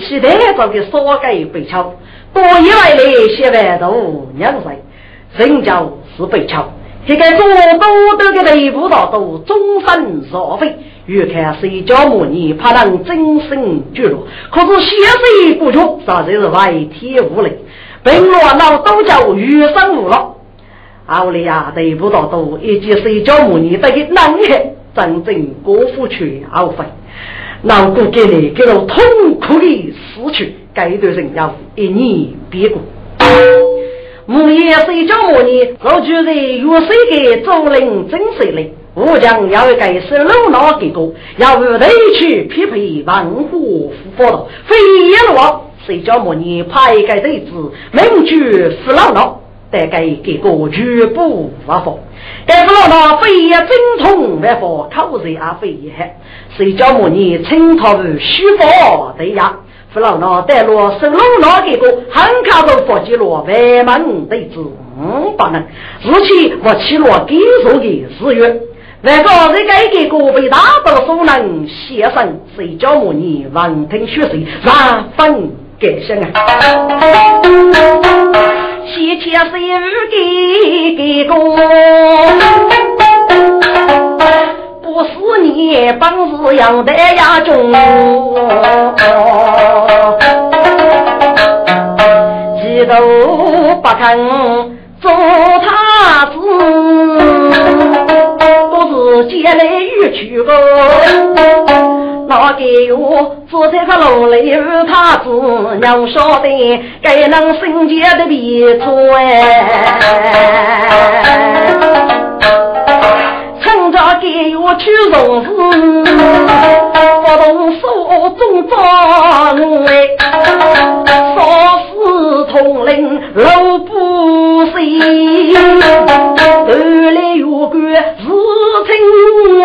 起带着的少给北桥，多以为来些万都两岁，人家是北桥。这个做多多的内部道都终身消费，欲看谁家母女怕能真身绝落，可是血水不绝，实在是外天无雷。本罗老都叫余生无了，奥利亚内部道都以及谁家母女得一难看，真正过不去奥费，老哥给你给了痛苦的死去，该对人要一念别过。母爷睡觉母呢？我觉得有谁给周人真谁嘞？我将要给是老老给过，要不得去匹配万户福报了。非一路睡觉母呢？派一个对子，名句是老老，得给给个绝不发放。该是老老非也精通万法，口才也非也。睡觉母呢？清朝虚法对呀。弗老衲带路是老衲给个，汉卡都佛记罗外门弟子五百人，如今我起了给数的誓约。外个这个给个被大道所能先生，谁叫我你闻听学习万分感谢啊！谢天谁给给个？不是你本事养得呀重，几度不肯做他子，都是借来玉去个。那给我坐在个楼里有他子，娘晓得该能生结的比错哎。趁着给我去 rom 事，不动手中装哎，少时统领路不息，后来有个事情我，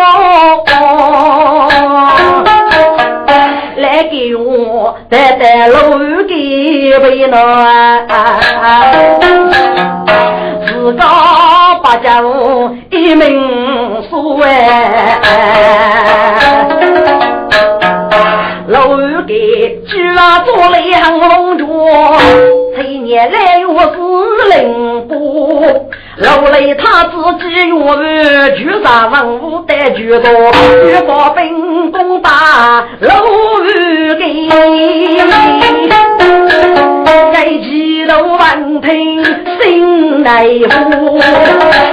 我带带路给为难，自家八家一命。所哎，给居啊做两龙桌，七年来我是领部，老雷他自己用举三文武带举多，举把兵攻打老给。楼万听心内苦，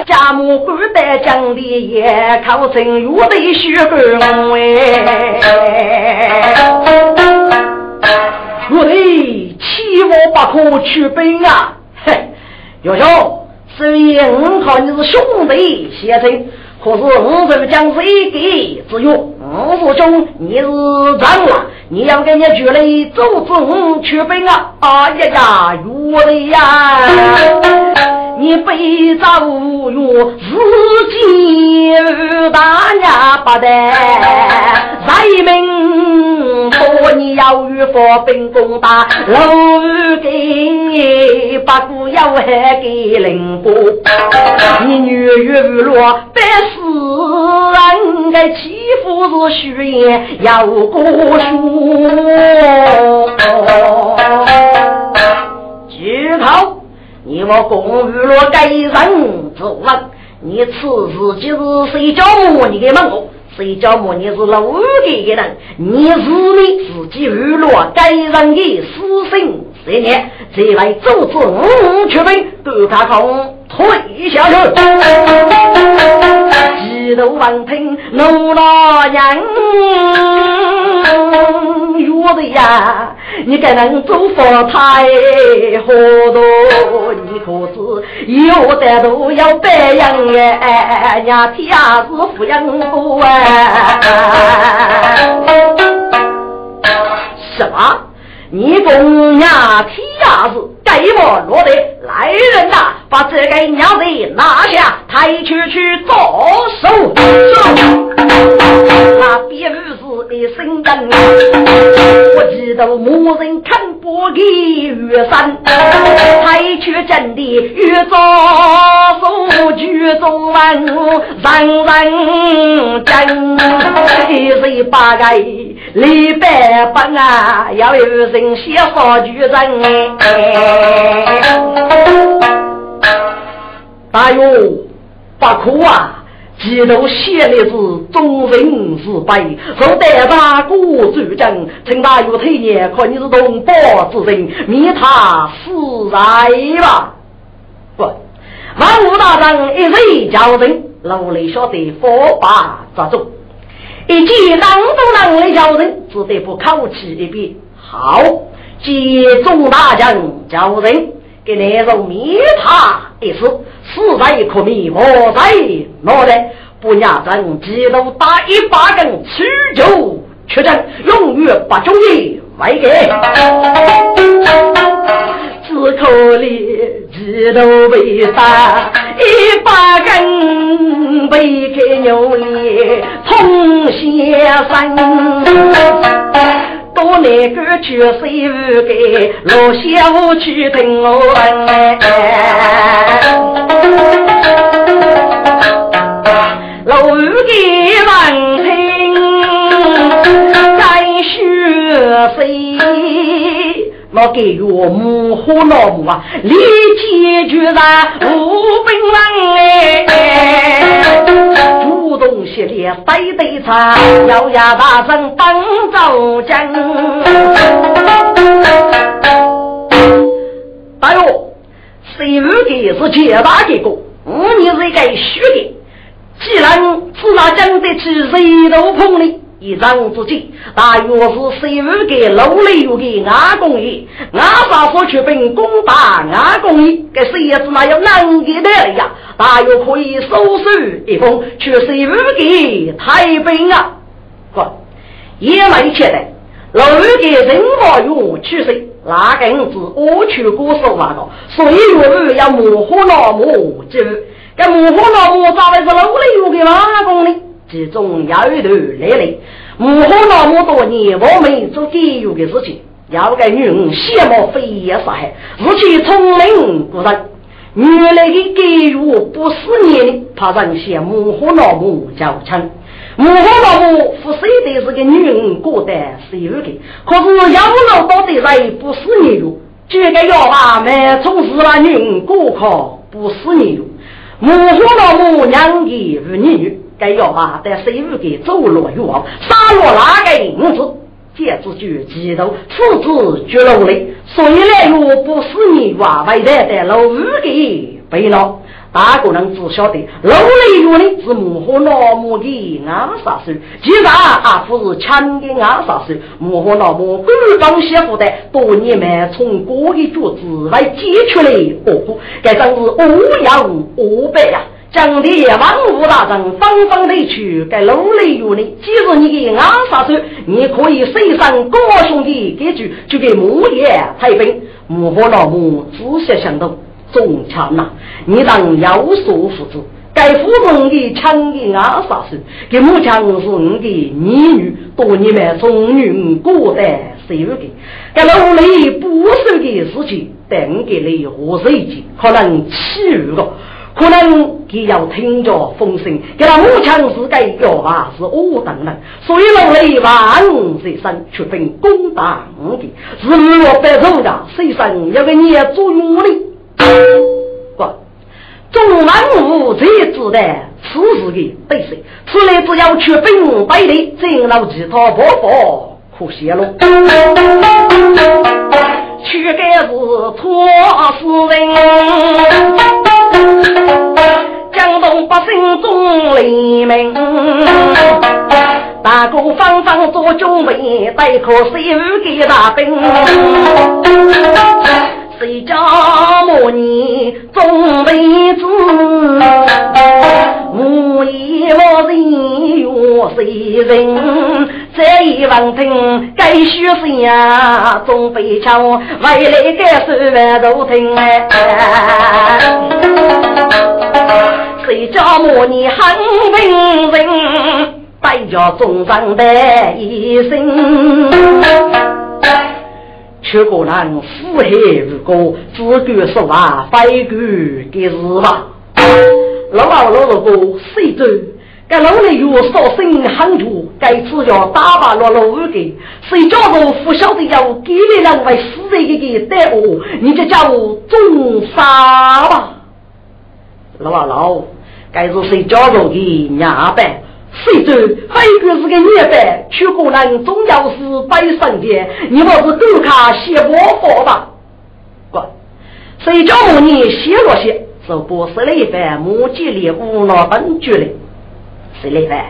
家母官带将的也考成有的血官喂，欺我不可取兵啊！嘿，岳兄，虽然我看你是兄弟先生，可是我是将谁给之约？我是兄，你是长了。你要给你举来走走去奔啊！哎呀呀，我的呀！你背着无用，自己大娘不得，人民要与佛兵攻打，老给八股要害给灵波，你女与落百死人该欺负是虚言，要过书，举头。你我共娱乐该人之问，你此时就是谁叫你给问我？谁叫我你是老五的人？你是你自己娱乐该人的私生十年，再来阻止我出兵，都他从退下去。头王听怒了人。我的呀，你该能做佛太好多，你可是有的都要白养哎，伢天是富养多哎。什么？你公呀，天下事，该我落得来人呐，把这个鸟人拿下，抬去去做手。那别不是一声人，我记得某人看不给月山，抬去真的越做手举中文，人人真，一岁八个李白本啊，要有人写好举人哎呦，不哭啊！几头写的是众人自悲，若得大哥主政，请大有推荐，看你是同胞之人，灭他死在吧！不，万武大人一人叫人，老雷晓得佛法咋做？一见当中人来叫人，只得不口气一遍。好，接众大将叫人给那种灭他一死。死在可灭，活在哪里？不压阵，几度打一把根，取酒出阵，永远不中意为给。只可怜几度被杀，一把根被给牛脸冲先生。多年过去，谁不给老小去等我？老给问听，该学谁？我给我母和老母啊，立即决然无兵哎，主动协力对对唱，咬牙大声当走将。哎呦，谁不给是结大结果，我你是该虚的。既然是那讲得起谁都碰你。一张之计，大约是谁五给楼里有给阿公爷，阿爸父去奔攻打阿公爷，给谁也是那有难给的呀？大约可以收拾一封，去谁五给太平啊！不，也没钱的，楼给人话用去谁？那个是我去过手那个，所以我要模糊那么就，这模糊那么咋会是楼里有给阿公呢？其中有一段来来，母后那么多年，我们做教育的事情，要个女人羡慕非也杀害，而且聪明过人。原来的教育不是你怕人嫌母后老母较强，母后老母不谁的是个女人过得是有的，可是养老多的人不是你哟，这个要把没从事了女人过考不是你哟，母后老母娘的儿女。该要把在水务给走落欲望，杀落哪个银子？这子就记住此子绝路嘞。所以呢，又不是你娃为的在老五给背了。大个人只晓得楼里有的是母和老母的阿杀手，其实啊不是强的阿杀手。母和老母官方写负的，多年来从各个桌子外解出来恶果，该真是无样无白呀。将的万武大人纷纷的去，该楼里有你，既是你的阿杀手，你可以身上高兄弟给句，就给木爷太平。木和老母仔细想到，中枪呐！你当有所负责。该夫人的强的阿杀手，给木强是你的女女，多年来从女过得受的。该楼里不受的事情，等给你何是一件？可能欺辱个。可能他要听着风声，给他武强是该要啊是我等人，所以老雷万岁生却分公党的，是我白头的，谁生要给你做奴隶？不，中万物最值得此时的对手，此来只要去分百里，真老其他婆婆可惜了。去该是错死人，江东百姓众黎明，大哥方方做军备，待可谁无给大兵？谁家母女总为子，无一无人有谁人？这一望听该学生呀，总被抢，未来该十万都听哎。谁家母你很文人，带着忠诚的一生。却不能腹黑无果，只管说话，非管给事吧。老老老老个谁走？该老里有少生很多，该次要打把落落五个，谁叫做不晓得要给你两位死人一个带我，你就叫我重杀吧。老老老，该是谁叫做的娘呗？谁知还有是个年代，去过人总要是摆上的，你莫是狗卡写我佛吧？过，谁叫我你写了些，是不是了一番母鸡里无脑本局的？谁来番？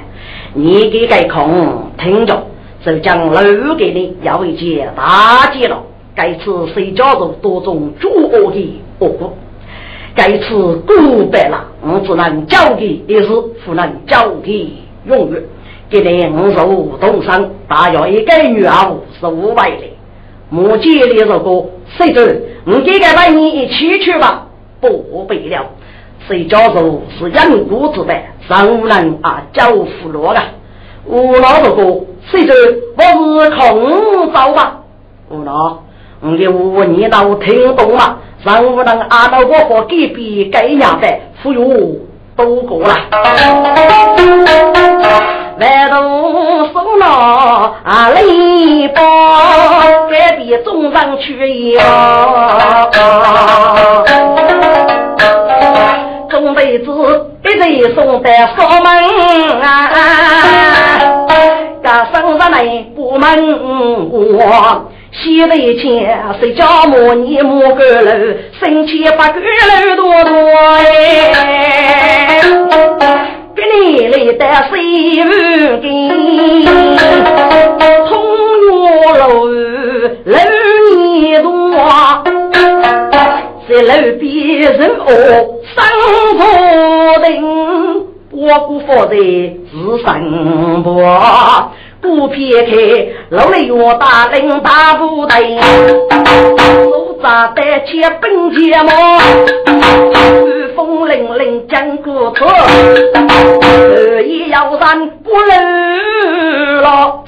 你给个空听着，就将留给你要一件大吉了。该次谁叫做多种诸恶的恶果？该次古白了，我只能交给也是不能交给。用于今年五十五东山，大约一个女儿是五百的。母鸡里这个谁知？你这个带你一起去吧，不必了。谁家说是养谷之辈，上无能啊，教父落了。无脑这个谁知？我是空走吧。无脑，你的无你脑听懂吗？上无能按照我和隔壁该样的服务。都过了，外头送了啊礼包，隔壁送上去呀。中辈子一人送在锁门啊，家生日来不门我。西北前谁家母你母个楼，生前八个楼多多哎，给你来的谁不给？通月楼楼你多，在楼边人哦生不定，我姑父在自生不。不撇开，老来我大领大部队，手扎带切本节目，风风凛凛讲古特，二一幺三不漏了，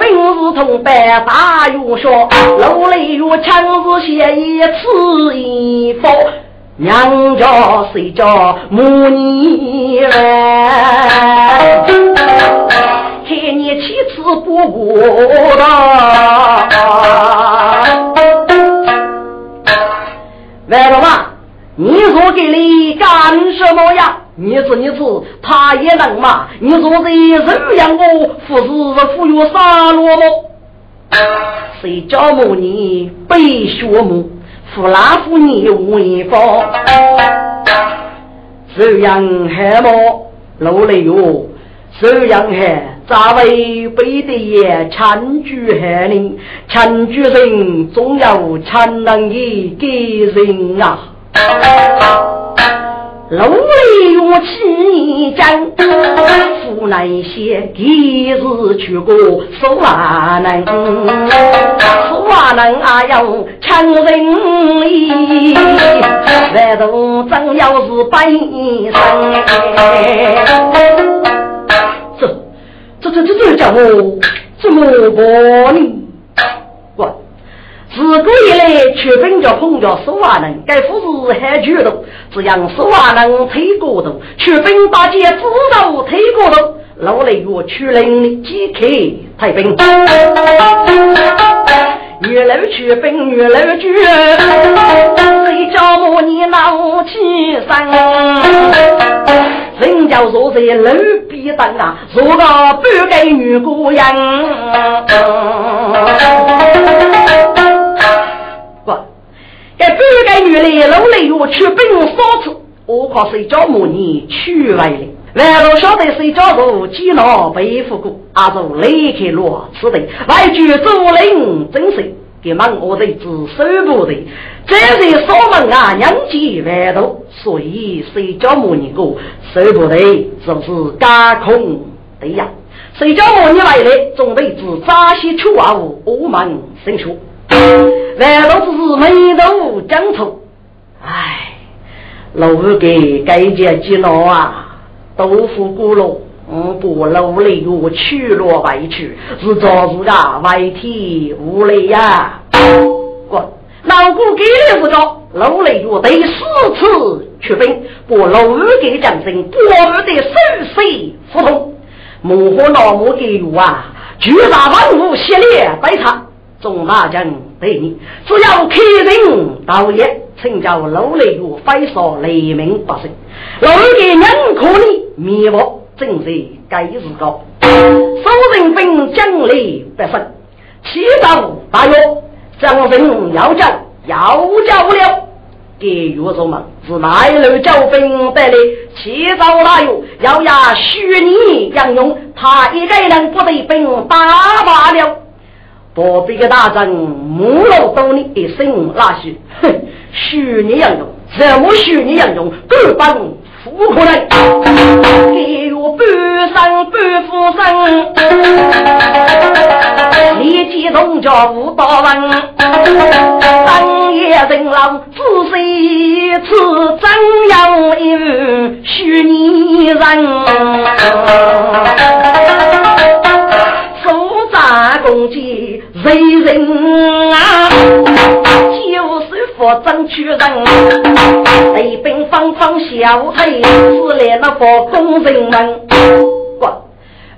本是同班大勇说，老来我强是写一次衣服，娘家谁家母女来。是不过的，来了嘛？你说给你干什么呀？你是你是，他也能嘛？你说这人养我，不是富有沙罗么？谁教母你背学母？富拉富你为方？这样还么？老了哟，这样还？咋为背的也强居害人，强居人总要强能的给人啊！楼里我起讲，湖南些几日去过苏瓦能，苏瓦能啊要强人意，外头真要是百生。这这这这叫我怎么办呢？我自古以来，全本叫碰叫说话人，该夫是很举动，只让说话人推过头，全本大姐知道推过头，老雷我去领几克太平。越来越笨，越来越倔，谁叫我你闹起身？人家坐在路边等啊，坐个半个女姑娘。不，这半个女来老来我去奔烧吃，我靠谁叫我你去来了？万不晓得谁叫做几老背负过，阿祖离开罗此地，外居竹林真是给忙我的子手不的，这是锁门啊，娘几万多，所以谁叫我你个手不得，就是架空的呀。谁叫我你来了，总得自扎西出万物，我们生出。万老子是没头讲错，唉，老五给该家几老啊，豆腐咕噜，我不努力我去了外去，是做自个外体无力呀。滚！老姑给的是个努力我第四次出兵，不老五给将军，不二的生死不同。幕后老母给有啊，巨大万物系列白茶。众大将对你，只要开人道业，请叫老雷雨飞扫雷鸣百姓，老给人可你灭亡，正是该日高。守人兵将来百胜，祈祷大约，将人要叫要叫不了。给予做梦是奈路交兵得来，祈祷大约要呀虚拟杨勇，他一个人不得兵打罢了。不必个大阵，木老多你一生拉血，哼，虚拟杨勇，什么虚拟杨勇，根本不可能。给我半生半副身，立即动脚舞刀文，当夜人老仔细吃怎样一虚拟人。大公鸡人人啊，就是佛争取人，雷兵方方小退，是来那佛工人们。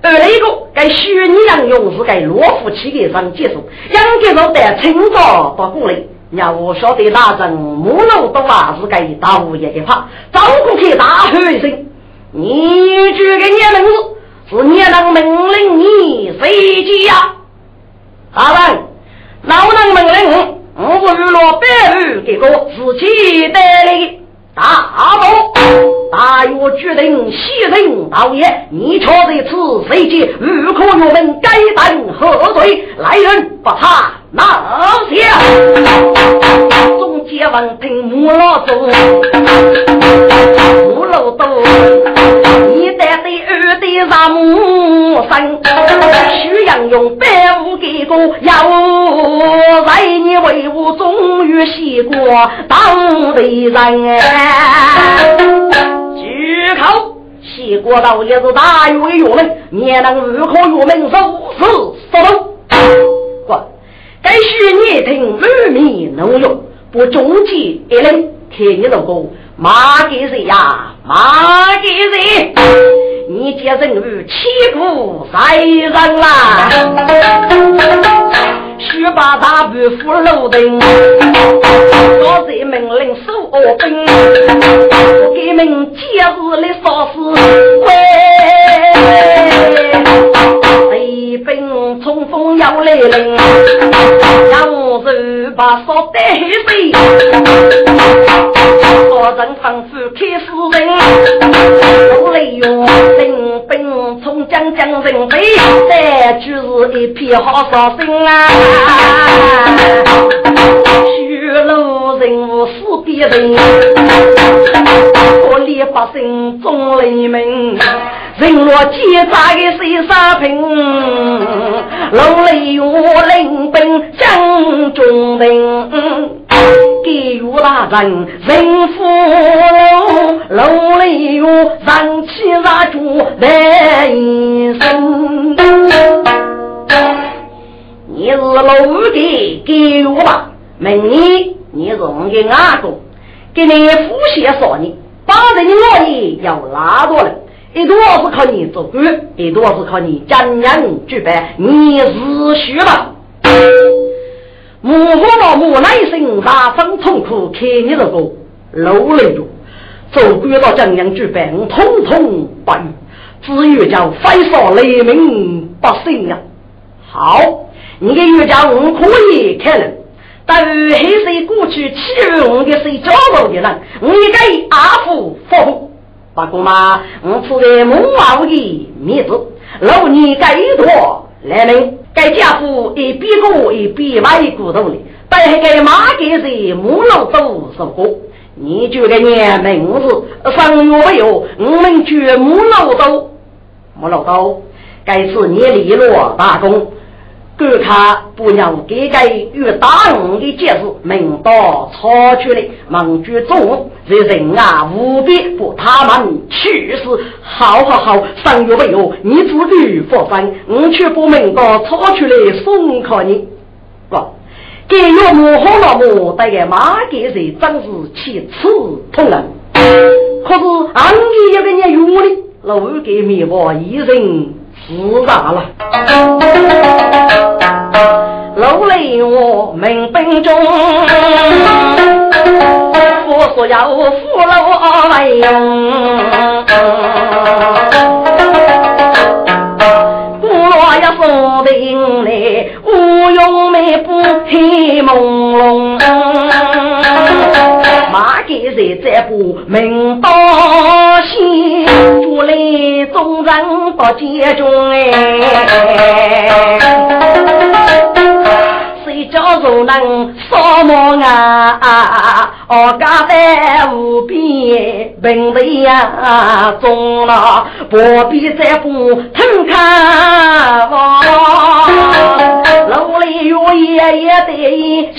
而那个该虚拟杨勇是该罗浮起的上结束，杨给老得清早到过来，要我晓得那阵木楼多啊是该导演的话，走过去大喊一声：“你这个娘们子！”是你能命令你谁去呀？大人，老能命令我，我不落白玉给个自己带来的大宝。大约决定西人道也，你瞧这次谁去？如果我们该当何罪？来人，把他拿下！众皆闻听木老走，木老走，你带的二弟让木生，徐阳用百物给过，要在你为我终于洗过当地人。举口，西国道也是大约的岳门，也能如何岳门受死所动。过，该许你听耳鸣能用，不中计一人，看你老公骂给谁呀？骂给谁？你接人与欺负谁人啦？须把大步扶楼顶，我在命令守恶兵，我给们节日的烧死鬼，贼兵要来临，让手把烧得黑多人仿佛开死人，我雷用兵兵冲将将人飞，这就是一片好烧心啊！虚路人物死别人，可怜百姓众黎民。人若奸诈的谁杀平？老雷我领兵将中人，给予大人人夫老雷我燃起蜡烛来一生。你是老五的，给我吧。明年你是我的阿公，给你父些少年，保证你老爷要拉多了。一多是靠你做官，一多是靠你将人举办，你是虚吧？母父老母内心万分痛苦，看你这个老泪着，做官到将人举办，通通不语，只有叫飞扫雷鸣不信呀。好。你的岳家我可以看人，但是黑水过去欺负我的是骄傲的人，我给阿父服。不过嘛，我处在孟王的面子，老你该多来人，该家父一边过一边买骨头的，带给马给谁母老都受过。你觉得你名字生月没有？我们绝母老都，母老都。该是你立落大功。观看不让给该与大人的解释，明道超出的盟主中，这人啊务必不他们去世。好好好，上。月没有，你自己发分，我却不明道超出来送考你。不，给岳母好老母带个马给谁，真是气刺痛人。可是俺给一个人用的，老给面包一人。自大了，楼里我民兵中，我说要扶老为用，古老要说定来，无用眉不黑梦。谁在不明道心，主来众人到街中哎，谁叫做能扫盲啊？哦，家在无边本位呀，中了不必再不偷看望。楼里月夜夜的西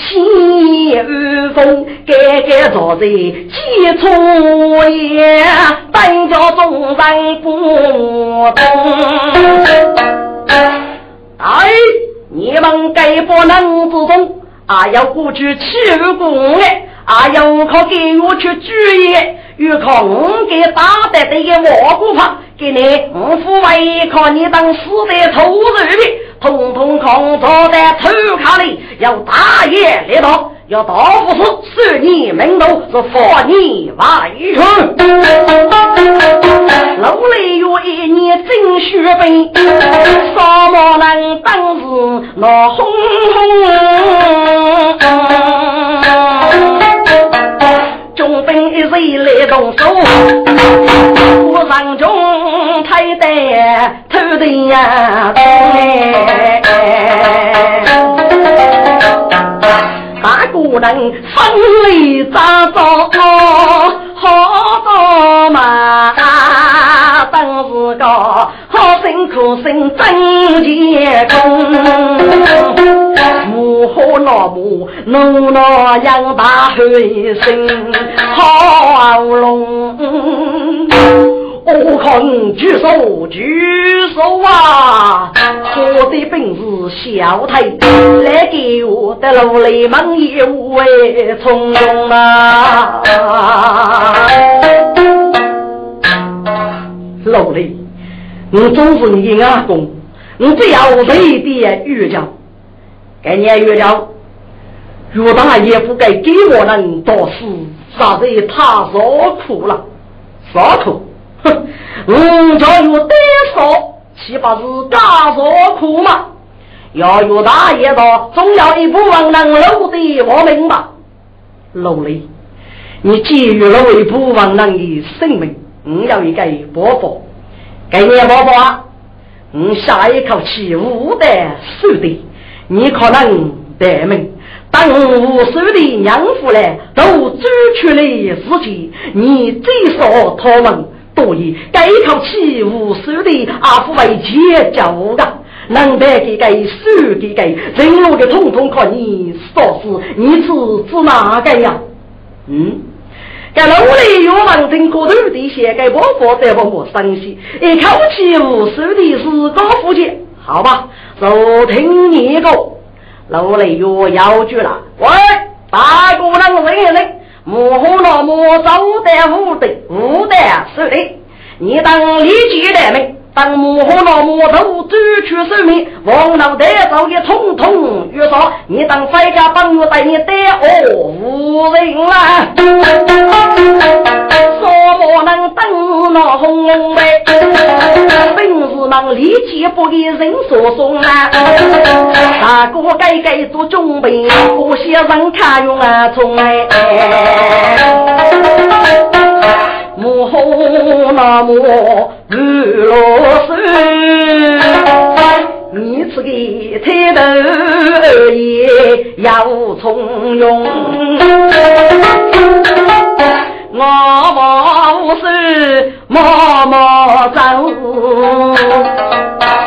雨风，盖盖朝在几处也，等着众人不懂。哎，你们该不能自动，啊要过去欺负公哎，啊要靠给我去注意。又靠我给打得的个窝骨给你五副为靠你当死的头肉的，统统空坐在土卡里，要大爷来到，要大夫是你门头是佛你外出。楼里有一年真血本，什么人当时闹哄哄。中兵一人来动手，我上中太得偷的呀，大姑娘风里扎扎，好多嘛，当时个好辛苦，辛真结怒恼养大喊一声好龙。我靠你举手举手啊！我的本事小太，来给我的楼里忙也无谓从容啊！老李，我总是你阿公，我只要随的遇着。今年月亮，岳大爷不该给我们多事，啥子他受苦了，受苦，哼！我叫岳得说，岂不是大受苦吗？要岳大爷到，总要一部分能留的我命吧。老李，你给予了一部分人的生命，我要一个伯伯，给你伯伯啊！我下一口气，无得受的。你可能得命，当无数的娘夫来都追出了事情，你最少他们多以该口气无数的阿夫为解救的，能得给给输给给，人路的统统靠你说是，你是指哪个呀？嗯，这楼里有王正过头的些给婆婆在我我伤心，一口气无数的是高富姐，好吧。就听你个，楼里又要去了。喂，大姑娘人人，母后老母走得无得无得是的，你当立即来命。当母后老母都追求寿命，王老带走的统统遇上，你当回家帮我带你带我无人啦。说不能等那红梅，本事能立即不给人所送啊。大哥该该做准备，不些人看用啊从来。母后那么不啰嗦，你此个抬头也要从容。我无事默默走，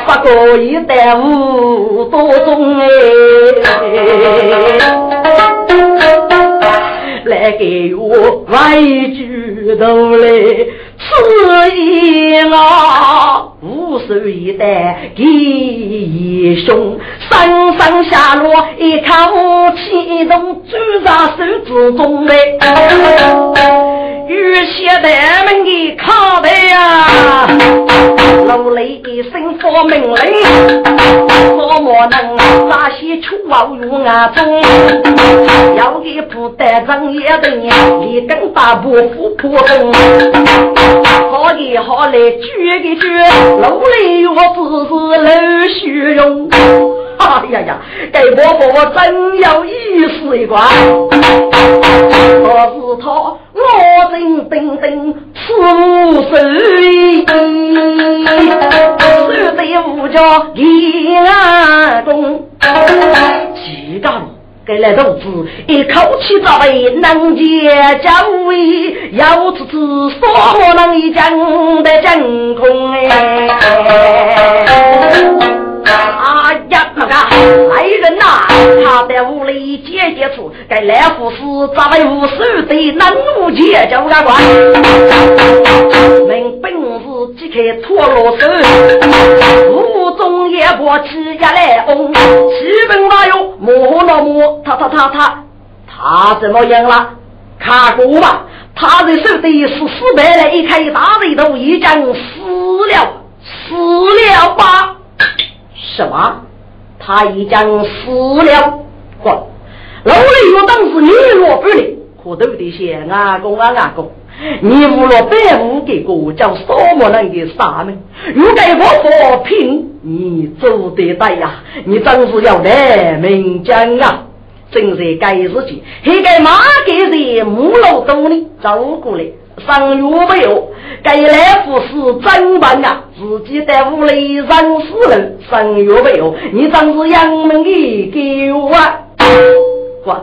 不过一耽误多种哎。给我围举头来，此言啊，无数一代吉凶，上上下落一口气动，住在手指中嘞。有些大门的靠背呀，楼里一声发命令，怎么能那些出王用啊中？要给不得人也得一根大步虎扑动，好也好来举个举，楼里我只是老虚荣。哎呀呀，给伯伯真有意思一关，可是他。我人等等出手，手得无家立阿公，几个给了豆子一口气早被能接家位，要吃吃说能一讲的真空哎。呀，那个来人呐！他在屋里解解出，该来福士咋为无数的能武解救个关？门本是即刻脱落手，无中也过气也来轰，气本大哟，摸了摸，他他他他他怎么样了？看过吧，他的手的是死白了，一开大嘴头，已经死了，死了吧？什么？他已经死了。嚯！老李我当时你落不了，可都得谢阿公啊阿公，你无了百五给国叫什么人给杀门？如该我佛拼，你做得对呀！你真是要来名将啊！正是该日情，还该马给人母老东呢走过来。上月没有，该来福是真办啊！自己在屋里人死了，上月没有，你真是杨门的狗啊！哇，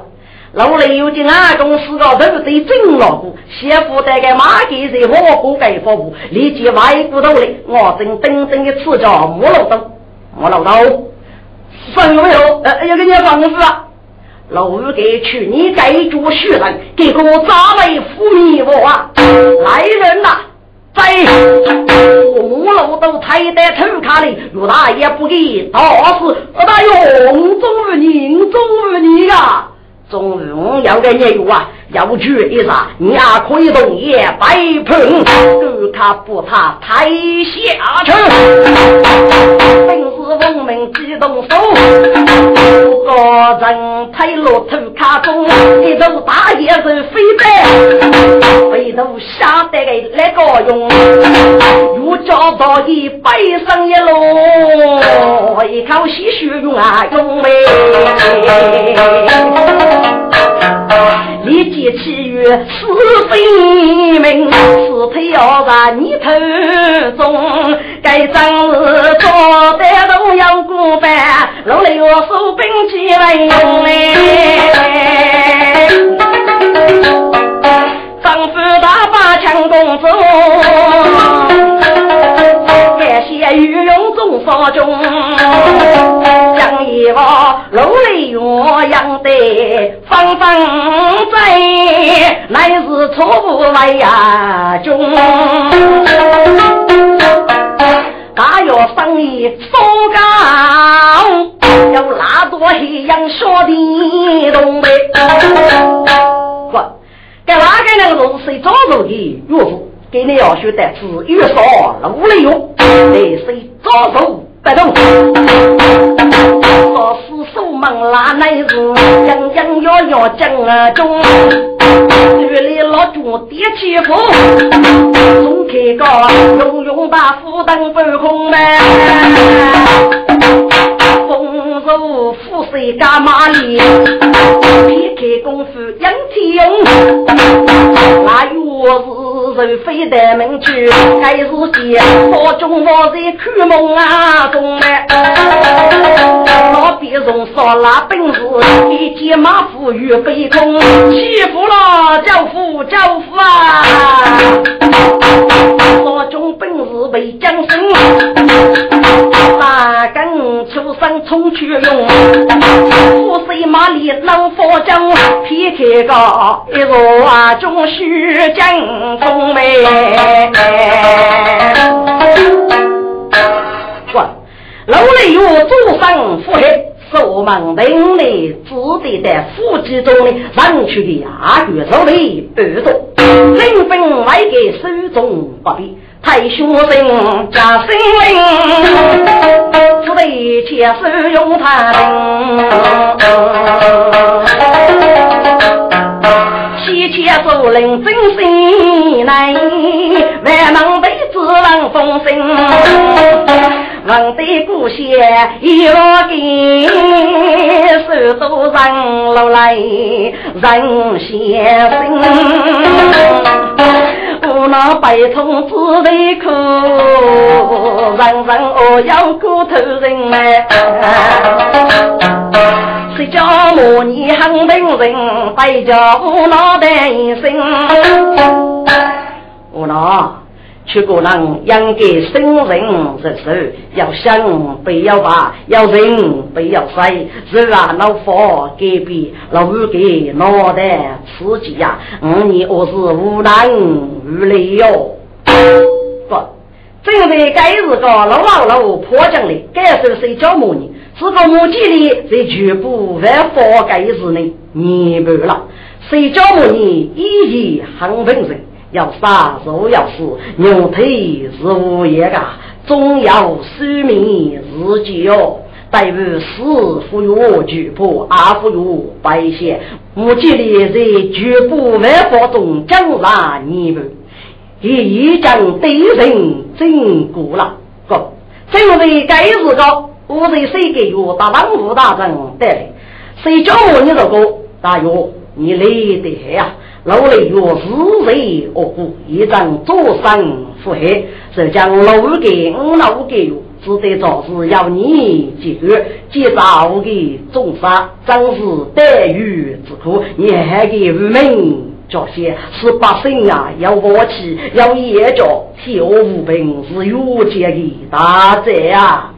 老李有见阿公是个头对真老姑，媳妇带个马给谁我不该服务，立即外骨头来，我正等等的吃着木老豆，木老豆，上月没有，呃，要给你房子啊！老五给去，你该做血人，给个扎为父迷我啊！来人呐，在我老都抬在头卡里，陆大爷不给，倒是大勇终于你，终于你呀！中午要给你有啊，要举一啥？你也可以动也白碰，狗他不怕太下去。本是文明机动手，个人抬落头卡中，一头大叶是飞白，回头下得个那个用，又找到一背上一落，一口鲜血用啊用嘞。立即起于是非命，是非要在你头中。该仗日做得都要过半，老来我手兵器来用嘞。丈夫大把强攻走。血雨用中少中，将一个楼里鸳养的方方在，乃是错不来呀中。大有生意说高，有那多黑样说的东北。不，该哪个那个是谁找着的岳父？给你要学的是越少路里用，得谁招手不动？拉乃是样样要要讲中，这里老主叠起伏，总开个用用把斧当半空门。丰收富水干马里，撇开功夫仰天，那又是。人非得门去，该是些我中我在看梦啊中嘞。老别人说那本事，一骑马夫与飞空，欺负了教父教父啊！我中本事被将生，大冲去用，富水马里能佛将，劈开个一座中须江风梅。说，楼里有祖上富黑。我们等内只得在府集中的上去的阿玉手里耳朵，临分外给手中不必太凶人加心灵，只得接受用他西切树林真心难，万能被子郎风声。王的故乡一落根，手都上楼来人先生，不能白虫子的苦，人人哦要骨头人哎，谁叫我你很本人，白叫无奈的一生，无奈。去过人养给生人入手，要想不要把，要人不要塞，是啊，老佛给比老五给脑袋刺激呀！五年我是无能无力哟。不，正在该日个老老老破江里，该是谁叫母呢？是个母鸡里在全部万佛该日呢？年半了，谁叫母呢？一意很本人。要杀肉要死，牛腿是无业的，总要生命自己哦。待于死富有巨破，阿富有百姓，无极力在绝不万法中将来你们，也已将对人真过了。哥，正为该日个，我在谁给我大当吴大人带来？谁叫我你这个大约你来得呀？老雷若是谁恶故，一张左身腹黑，这将老给五老给只得早是要你解决，解造的重杀，真是待遇之苦。你还给无名这些是百姓啊，要放弃，要业着，天下无病是有劫的大灾啊！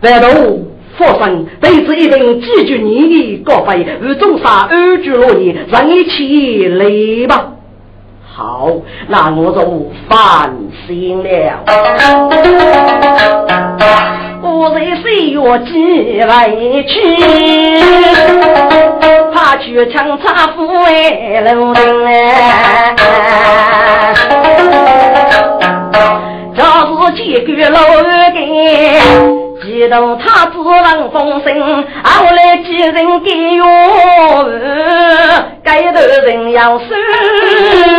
白头。佛生对此一定记住你的告白，与众杀二句落你，让一起来吧。好，那我就放心了。我在岁月几来去，怕去强插夫为楼顶哎，这是几个老根。激动他自然风声，后来几人给哟，该头人要收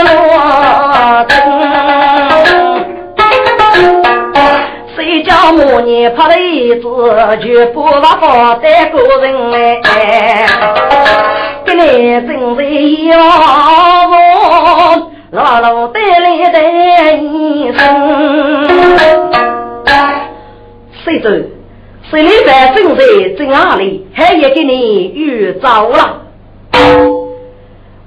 罗灯。谁叫母女拍了一子，就不把发带个人哎，给你正在要我，老老带来的一生。谁走？谁里边正在在哪里？还也给你遇着了。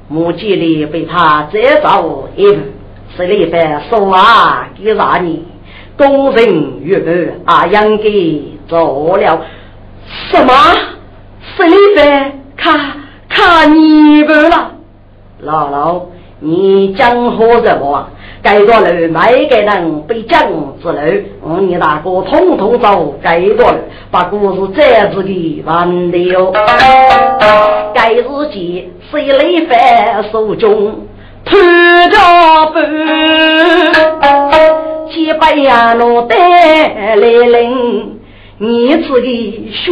母鸡里被他再找一步，谁里边说啊？给啥你？工人预备啊，应给做了什么？谁里边看看你不了？姥姥，你讲好什么？该多路卖给人被讲之路，我你大哥统统走该多路，把故事这子的完了。该日记谁来翻手中拖着布，几百呀路带来人。你自己学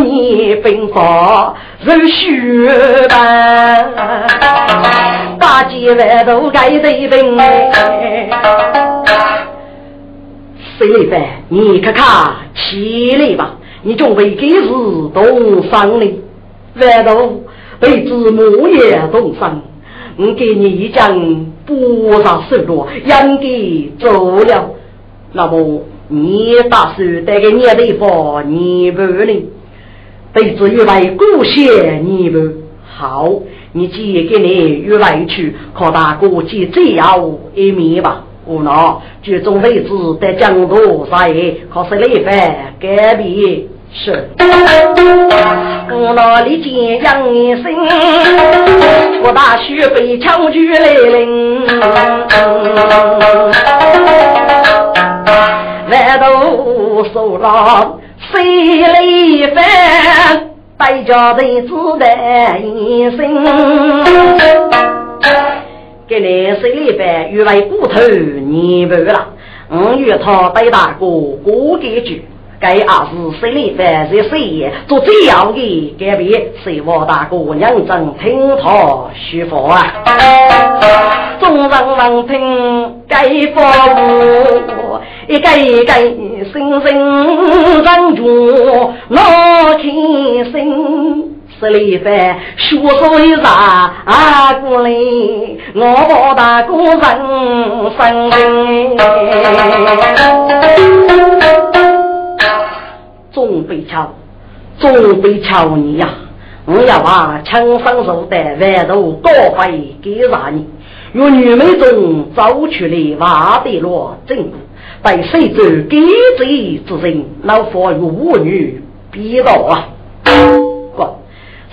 你兵法如血般，大街外头该得兵。谁来办？你看看起来吧，你准备给是动伤的，外头被子木也动伤。我给你一张不杀手镯，应该走了。那么。你打算带给你的房你不呢？对子越来故乡你不好，你借给你越来去，靠大哥见最后一面吧。无奈，剧中位置在江都在，可是那番改变是，我那里见杨生，我大须被枪举来临，万头手拉谁来翻？白家人只得一生，给你谁来翻？欲为骨头你不了，我与他对大哥过几局。该也是谁里凡是谁做最要的改变，谁我大姑娘真听他说服啊！众人闻听该服务，一个一个声声忍住闹天声。十里凡说说一啥过来，我把大姑人生。总被敲，总被敲你呀！我要把枪上手的万头高飞给啥你？用女美中走出来瓦的罗正，被谁走给贼之人，老佛与巫女逼到啊！不，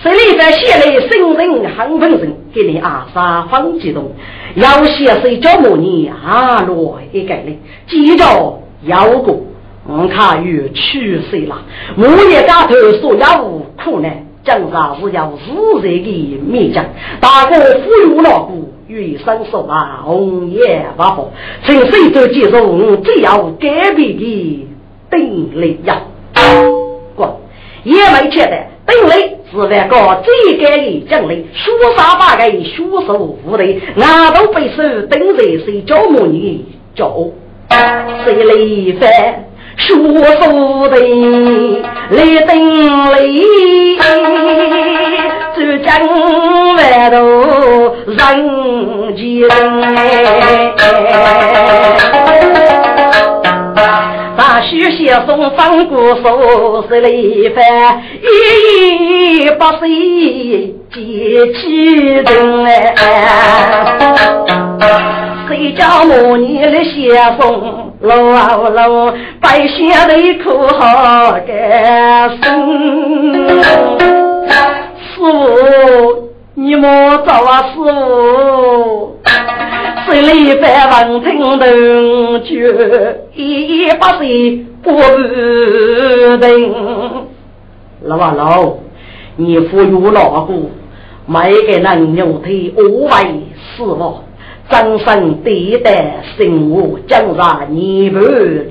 谁里在写里生人很本人，给你阿三方激动，要写谁叫母你阿罗一个的，记着要过。我看与去世了，木叶家头所有苦难，江上是要自然的面将。大哥富有老骨，与生手啊，红颜不好，趁谁都接受，只要改变的定力呀。过也没觉得定力是万个最该的奖励，说啥把个说手无的，俺都被手等在谁叫母女叫谁来翻？说书的来登里，这江外头人间。大书写送方过手，是一番依依不舍，结起人谁叫母女来写送？老啊老，百姓的可好干生？师傅，你莫走啊！师傅，十里百万听懂句，一百岁不等。老啊老，你富有老姑，每个人牛腿五百四万。张生对待生活江上泥盘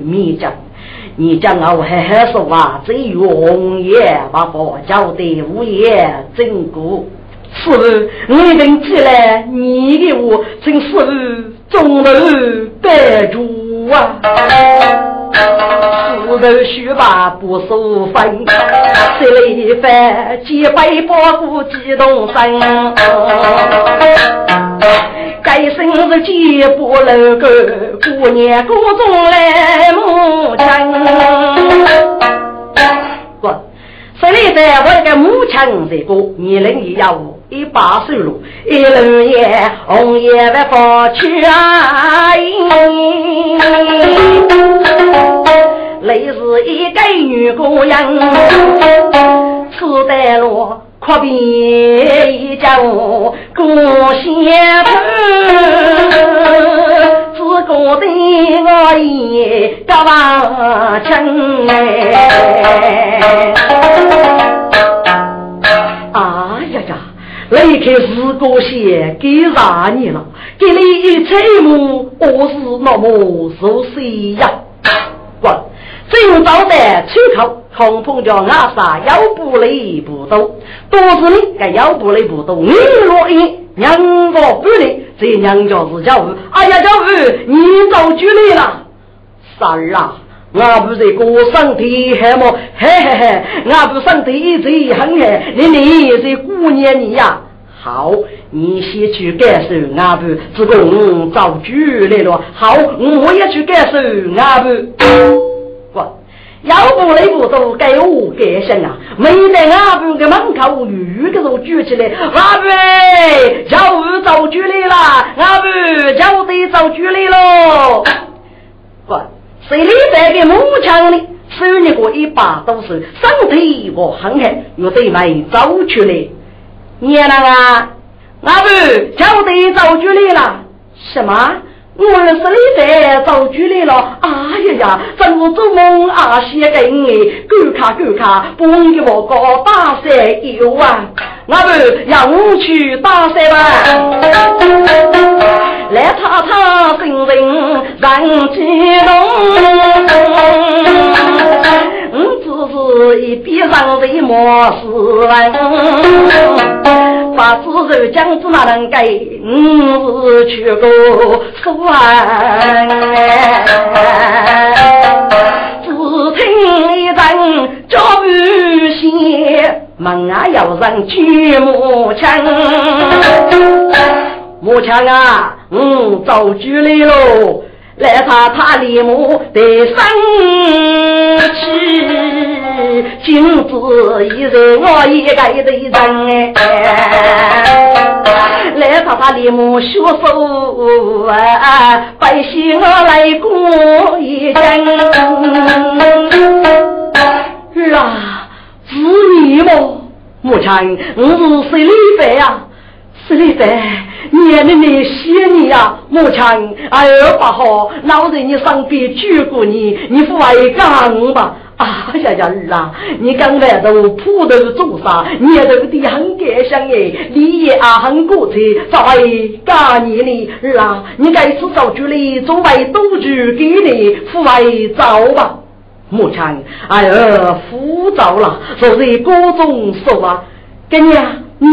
面将，你将我嘿嘿说话，只有红颜把佛教的无言真故。是我等起来，你的我真是中楼白主啊！石头须把不收分，十里番几百把鼓激动声。该生日几不楼个，过年过中来母亲。不，十里番我一个母亲这个年龄也要一把岁了，一路也红叶万发去啊！类似一个女姑娘，吃得落，阔别一家过先头，只觉得我一个娃亲哎。哎呀呀，那一刻是个先给啥你了？给你一彩幕，我是那么熟悉呀，滚！正早的出口，空碰着阿萨腰部雷不多，多是你个腰部雷不多，你若一两个不灵，这两家是叫五，哎呀叫五，你早举例了，三儿啊，我不是过身体还么？嘿嘿嘿，我不身体最很嘿，你你是姑娘你呀？好，你先去感受阿不，只供早举例了。好，我也去感受阿不。要不那不都该我该想啊！没在阿布的门口，鱼个都举起来，阿布叫我造举来了，阿布叫我得造举来喽！不，谁里在给母亲呢？手捏过一把都是身体我很狠，又得买走出来。娘啊，阿不就得走出来了？什么？我二十里在走出来了！哎呀呀，怎么做梦啊？写给你，够看够看，帮给我个大山有啊！阿不让我去大山吧。来查查心人人激动，我只是一边上人莫斯文，把子肉将子哪能给？我是去过算，只听一阵叫雨歇，门外有人举木枪。木枪啊，嗯，走距离喽，来他他立木得生气，君子一人我一个一人哎，来他他立木学手啊，百姓我来过一阵，儿啊，是你么？木枪，我是谁李白呀？是李白。你的你谢你呀，母亲，哎呦不好，老人你上边举过你，你不会讲吧？啊呀呀儿啊，你刚来都普头做啥？你这个的很感伤哎，你也啊很过去，咋会干你呢？儿啊，你该是找主里准备赌注给你，不会走吧？母亲，哎呦，浮躁了，说是各种说话，给你啊。你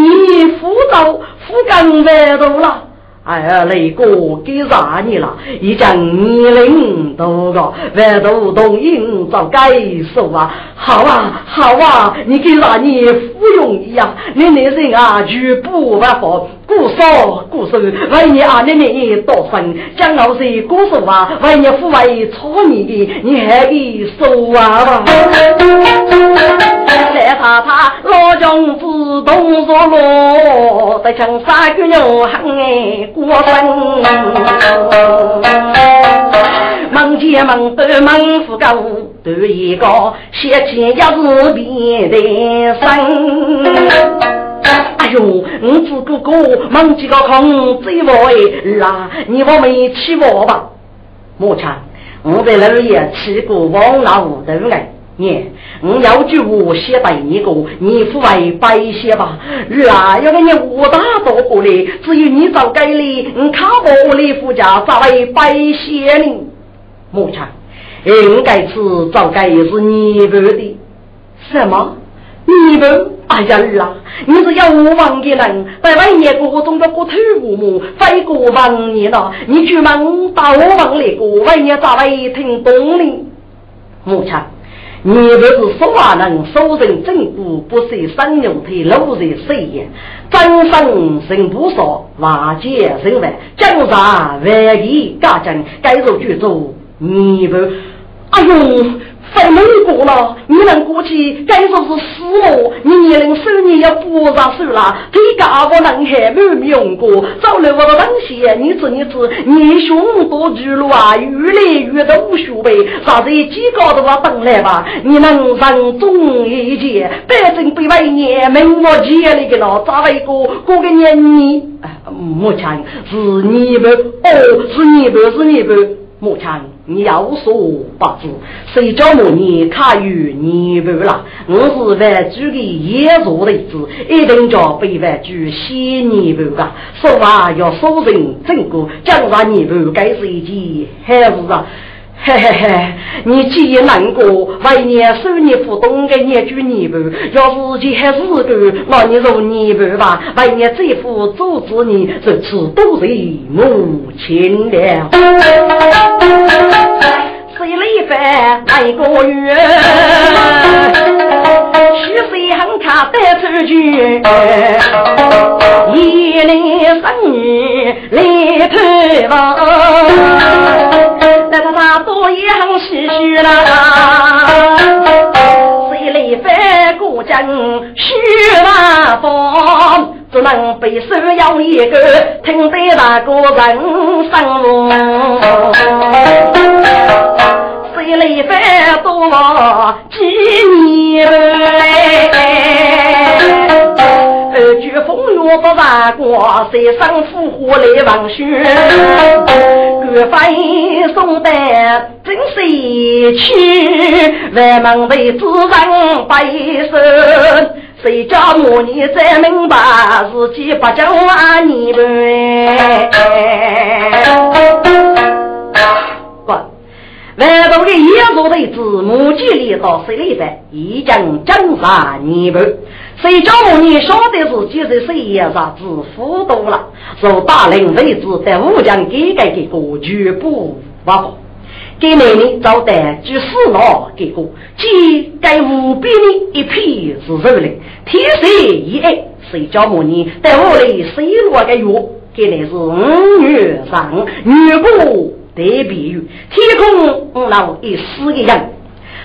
辅导辅干万多了，哎呀，那个给啥你了？一讲年龄多高，万多同意找改数啊！好啊，好啊，你给啥你不容易呀？你那人啊，就不万好，故说故说，为你啊，你们多分，讲老实故说啊，为你抚慰错你的，你还给说啊？来他他老将子动坐落，得将三个牛喊哎过分。门前门后门户高，都一个写起一字变的生。哎呦，我只哥哥忙几个空嘴我哎啦，你我没起我吧？莫抢，我在楼也起过王老五的哎。你，我要句话写给你个，你不为白写吧？儿啊，要给你五大多过来，只有你找改哩，你看我的夫家咋会白写呢？母亲，应该是早该是你不的，什么？你不？哎呀儿啊，你是要我忘的人，在外面各种的过头父母，非过忘你了，你去问到我忘那个，外面咋会听懂呢？母亲。你不是说话人，手人正骨，不是生牛腿，露在谁也？真生人不少，瓦解人外，江山万里家境，该做就做，你不？哎呦！再没过了，你能过去，该说是死了。你年龄手你要不上手了，这家我能还没用过。找了我的东西，你知你知，你胸多巨鹿啊，越来越多学呗。啥子几高的话等来吧，你能上中一届，百姓百万年，名我接了个了，咋一个过个年你？目前是你不？哦，是你不？是你不？目前。你要说不知，谁叫我你看与你不啦？我是万主的野座的子，一定叫被万主先你不噶。说话要说人正过，讲话你不该是一件好事啊。嘿嘿嘿，你既然难过，为年收你不懂的年句年半，要自己还是个，那你入年半吧，为年这副阻止你，这次都是母亲了。谁了一番那个月，虚岁很卡得出去，一年三年来探望。那个大多也很唏嘘啦，谁来翻过江须万方，只能被收养一个听得那个人生。累犯多几年二句风月不完过，三生复活来望雪。官非送得真是去，万门为主人背身。谁叫我你才明白，自己不讲话你呗？万道的一座的字母记里到谁里的？已经正啥年半？谁叫我你晓得自己在谁也啥子糊涂了？受大领位置在武将给改的个全部不好，给奶奶找的就死脑给个，既该无边的一片是肉嘞，天谁一爱？谁叫我你在屋里谁落个月？给的是五月上月过。代比喻天空老一死一人，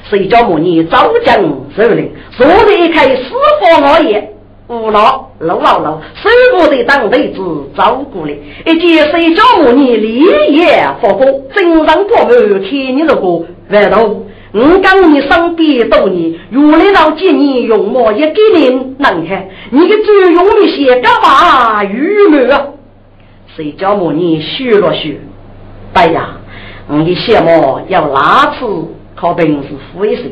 谁叫母女早将受领，坐在一开四方而言，无脑老老老，舍不得当辈子照顾你。一见谁叫母女立业发光，正上过门看你那个外头，我讲你身边多年，原来到今年用貌一给你能看，你的最用的些干嘛愚昧啊？谁叫母女学了学？对呀，我的羡慕要哪次靠本事富一些？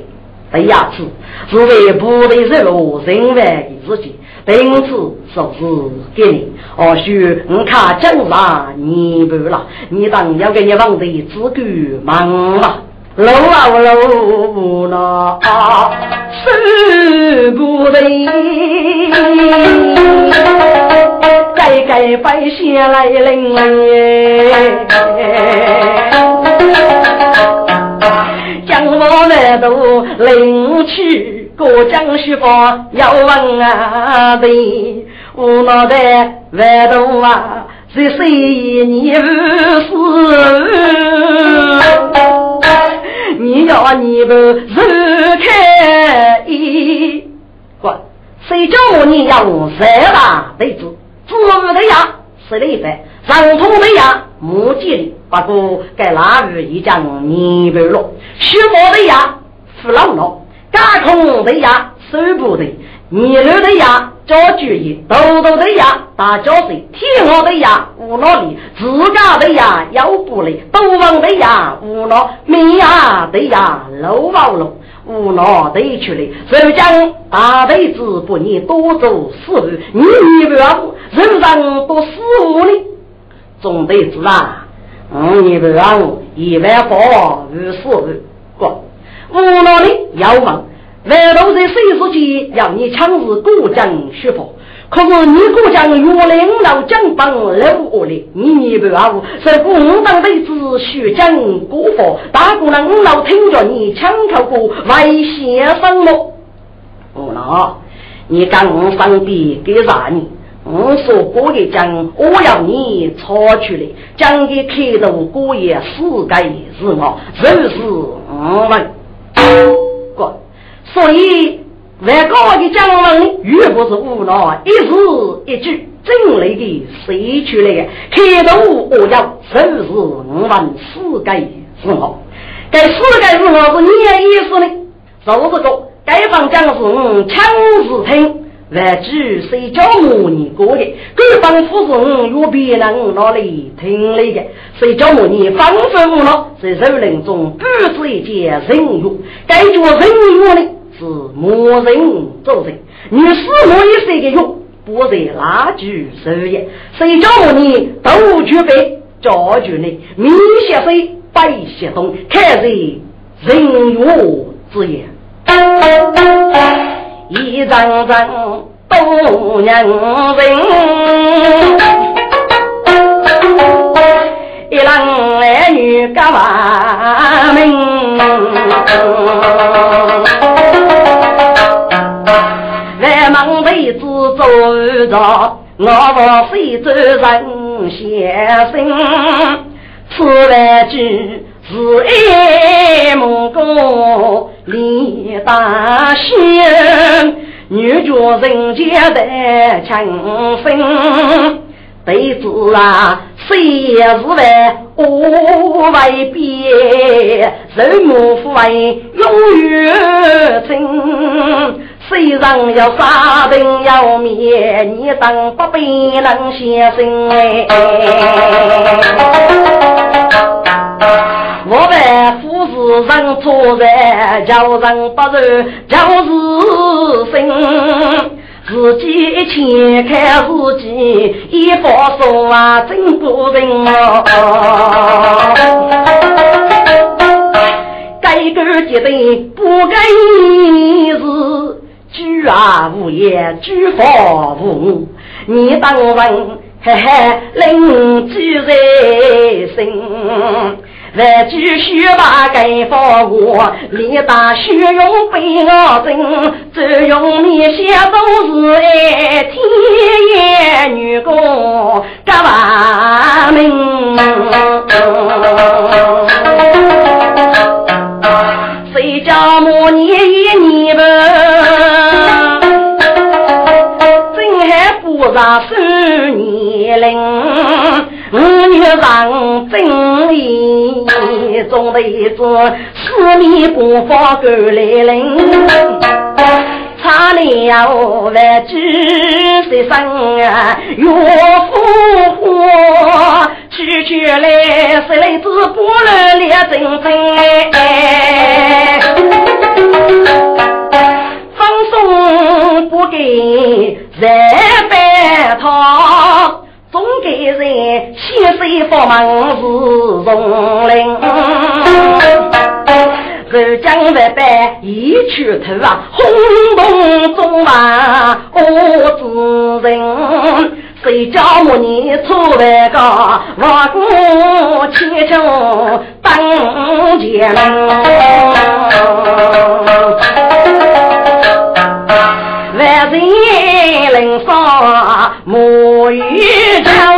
对呀，次是为部队日落人外的自己，本次说是给你。或许你看江山你不了，你当要给你王的资格忙了。老啊老那受不得，该该百姓来领哎，将我们都领去过江西方要问啊的，我脑袋外头啊是谁你不是？你要你不是开一，谁叫我你要三大对子？自我的呀是累的，上头的呀木记的，不过该哪日一将你不落，虚毛的呀不老了，干空的呀收不得，你流的呀。叫决议，豆豆的呀，大脚水，天鹅的呀，无脑里，自家的呀，腰不累，斗王的呀，无脑，米呀的呀，漏毛了，无脑的去了，谁讲大辈子不你多做事，你你不要人人都死我呢？总得子啊，嗯，你不要一万八无事过，无脑的要问。外头在谁时间让你强势过江学佛？可是你过江越领导江帮老恶劣，你你不好，是共党的子学江过佛，大姑娘老听着你枪口过危险什么？不那，你刚上边给啥你？我说过的江，我要你抄出来，江的开头过也是该是我，就是我们。所以，外国的将门，越不是无脑，一字一句，整理的谁出来的。开头我要收拾我们四个是我，该四个是我是你的意思呢？就是个该方将士强势听，万句谁叫模拟过的？该方夫人若别人哪里听来的？谁叫模拟方分了？在人人中不是一件人物，该做人物呢？是魔人做人，你死我一岁的用，不在哪句手也？谁叫你都具备教具呢？明些水，白些东，看人人我之言，一张张都娘人，一郎二女干嘛命？走着，我我非洲人先生，此来句是爱蒙古李大仙，女主人家的情深，对子啊，谁也是为我为别，人母父为永远情。虽然要杀人要灭，你当不必能先生哎。我们富士人错在，叫人不仁，叫是心。自己一钱看自己，一发说啊真不人哦。该个结对不该是居啊无言，居法无你当问嘿嘿领居在心。万句须把该放我，力大虚用被我争，只用你些都是爱天爷女工干万命。不上十年龄。五月上正义，中的一支四面八方赶来临，差了万句声啊，岳父花，区区来十来只不能列真真哎，放松不给再总给人先生佛门是丛林，浙江万般一曲头啊，轰动中华我之人，谁叫我你出来个万古千秋当前人万人领上我遇到，